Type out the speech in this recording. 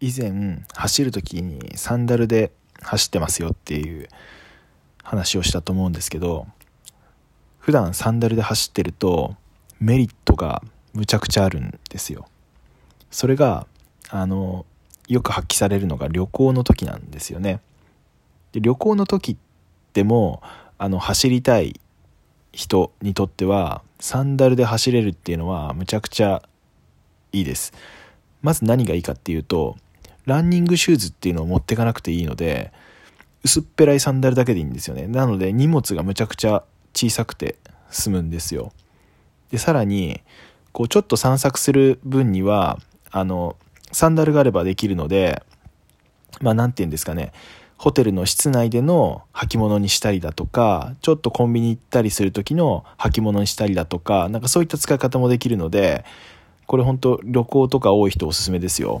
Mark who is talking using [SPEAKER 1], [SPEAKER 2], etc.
[SPEAKER 1] 以前走る時にサンダルで走ってますよっていう話をしたと思うんですけど普段サンダルで走ってるとメリットがむちゃくちゃあるんですよ。それがあのよく発揮されるのが旅行の時なんですよね。で旅行の時でもあの走りたい人にとってはサンダルで走れるっていうのはむちゃくちゃいいです。まず何がいいかっていうとランニングシューズっていうのを持ってかなくていいので薄っぺらいサンダルだけでいいんですよね。なので荷物がむちゃくちゃ小さくて済むんですよ。でさらにこうちょっと散策する分にはあのサンダルがあればできるのでまあ何て言うんですかね。ホテルの室内での履物にしたりだとかちょっとコンビニ行ったりする時の履物にしたりだとかなんかそういった使い方もできるのでこれ本当旅行とか多い人おすすめですよ。